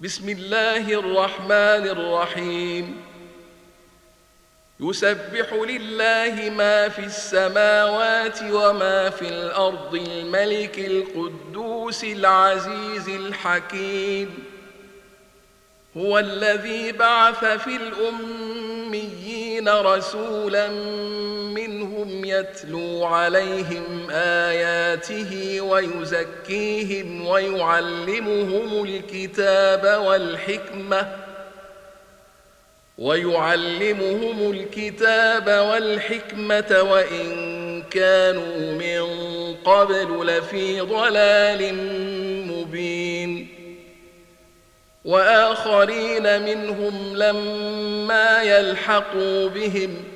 بسم الله الرحمن الرحيم. يسبح لله ما في السماوات وما في الأرض الملك القدوس العزيز الحكيم. هو الذي بعث في الأميين رسولا منهم يتلو عليهم اياته ويزكيهم ويعلمهم الكتاب والحكمه ويعلمهم الكتاب والحكمه وان كانوا من قبل لفي ضلال مبين. واخرين منهم لما يلحقوا بهم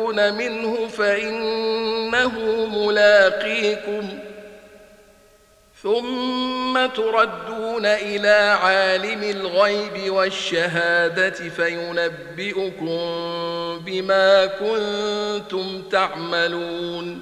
منه فانه ملاقيكم ثم تردون إلى عالم الغيب والشهاده فينبئكم بما كنتم تعملون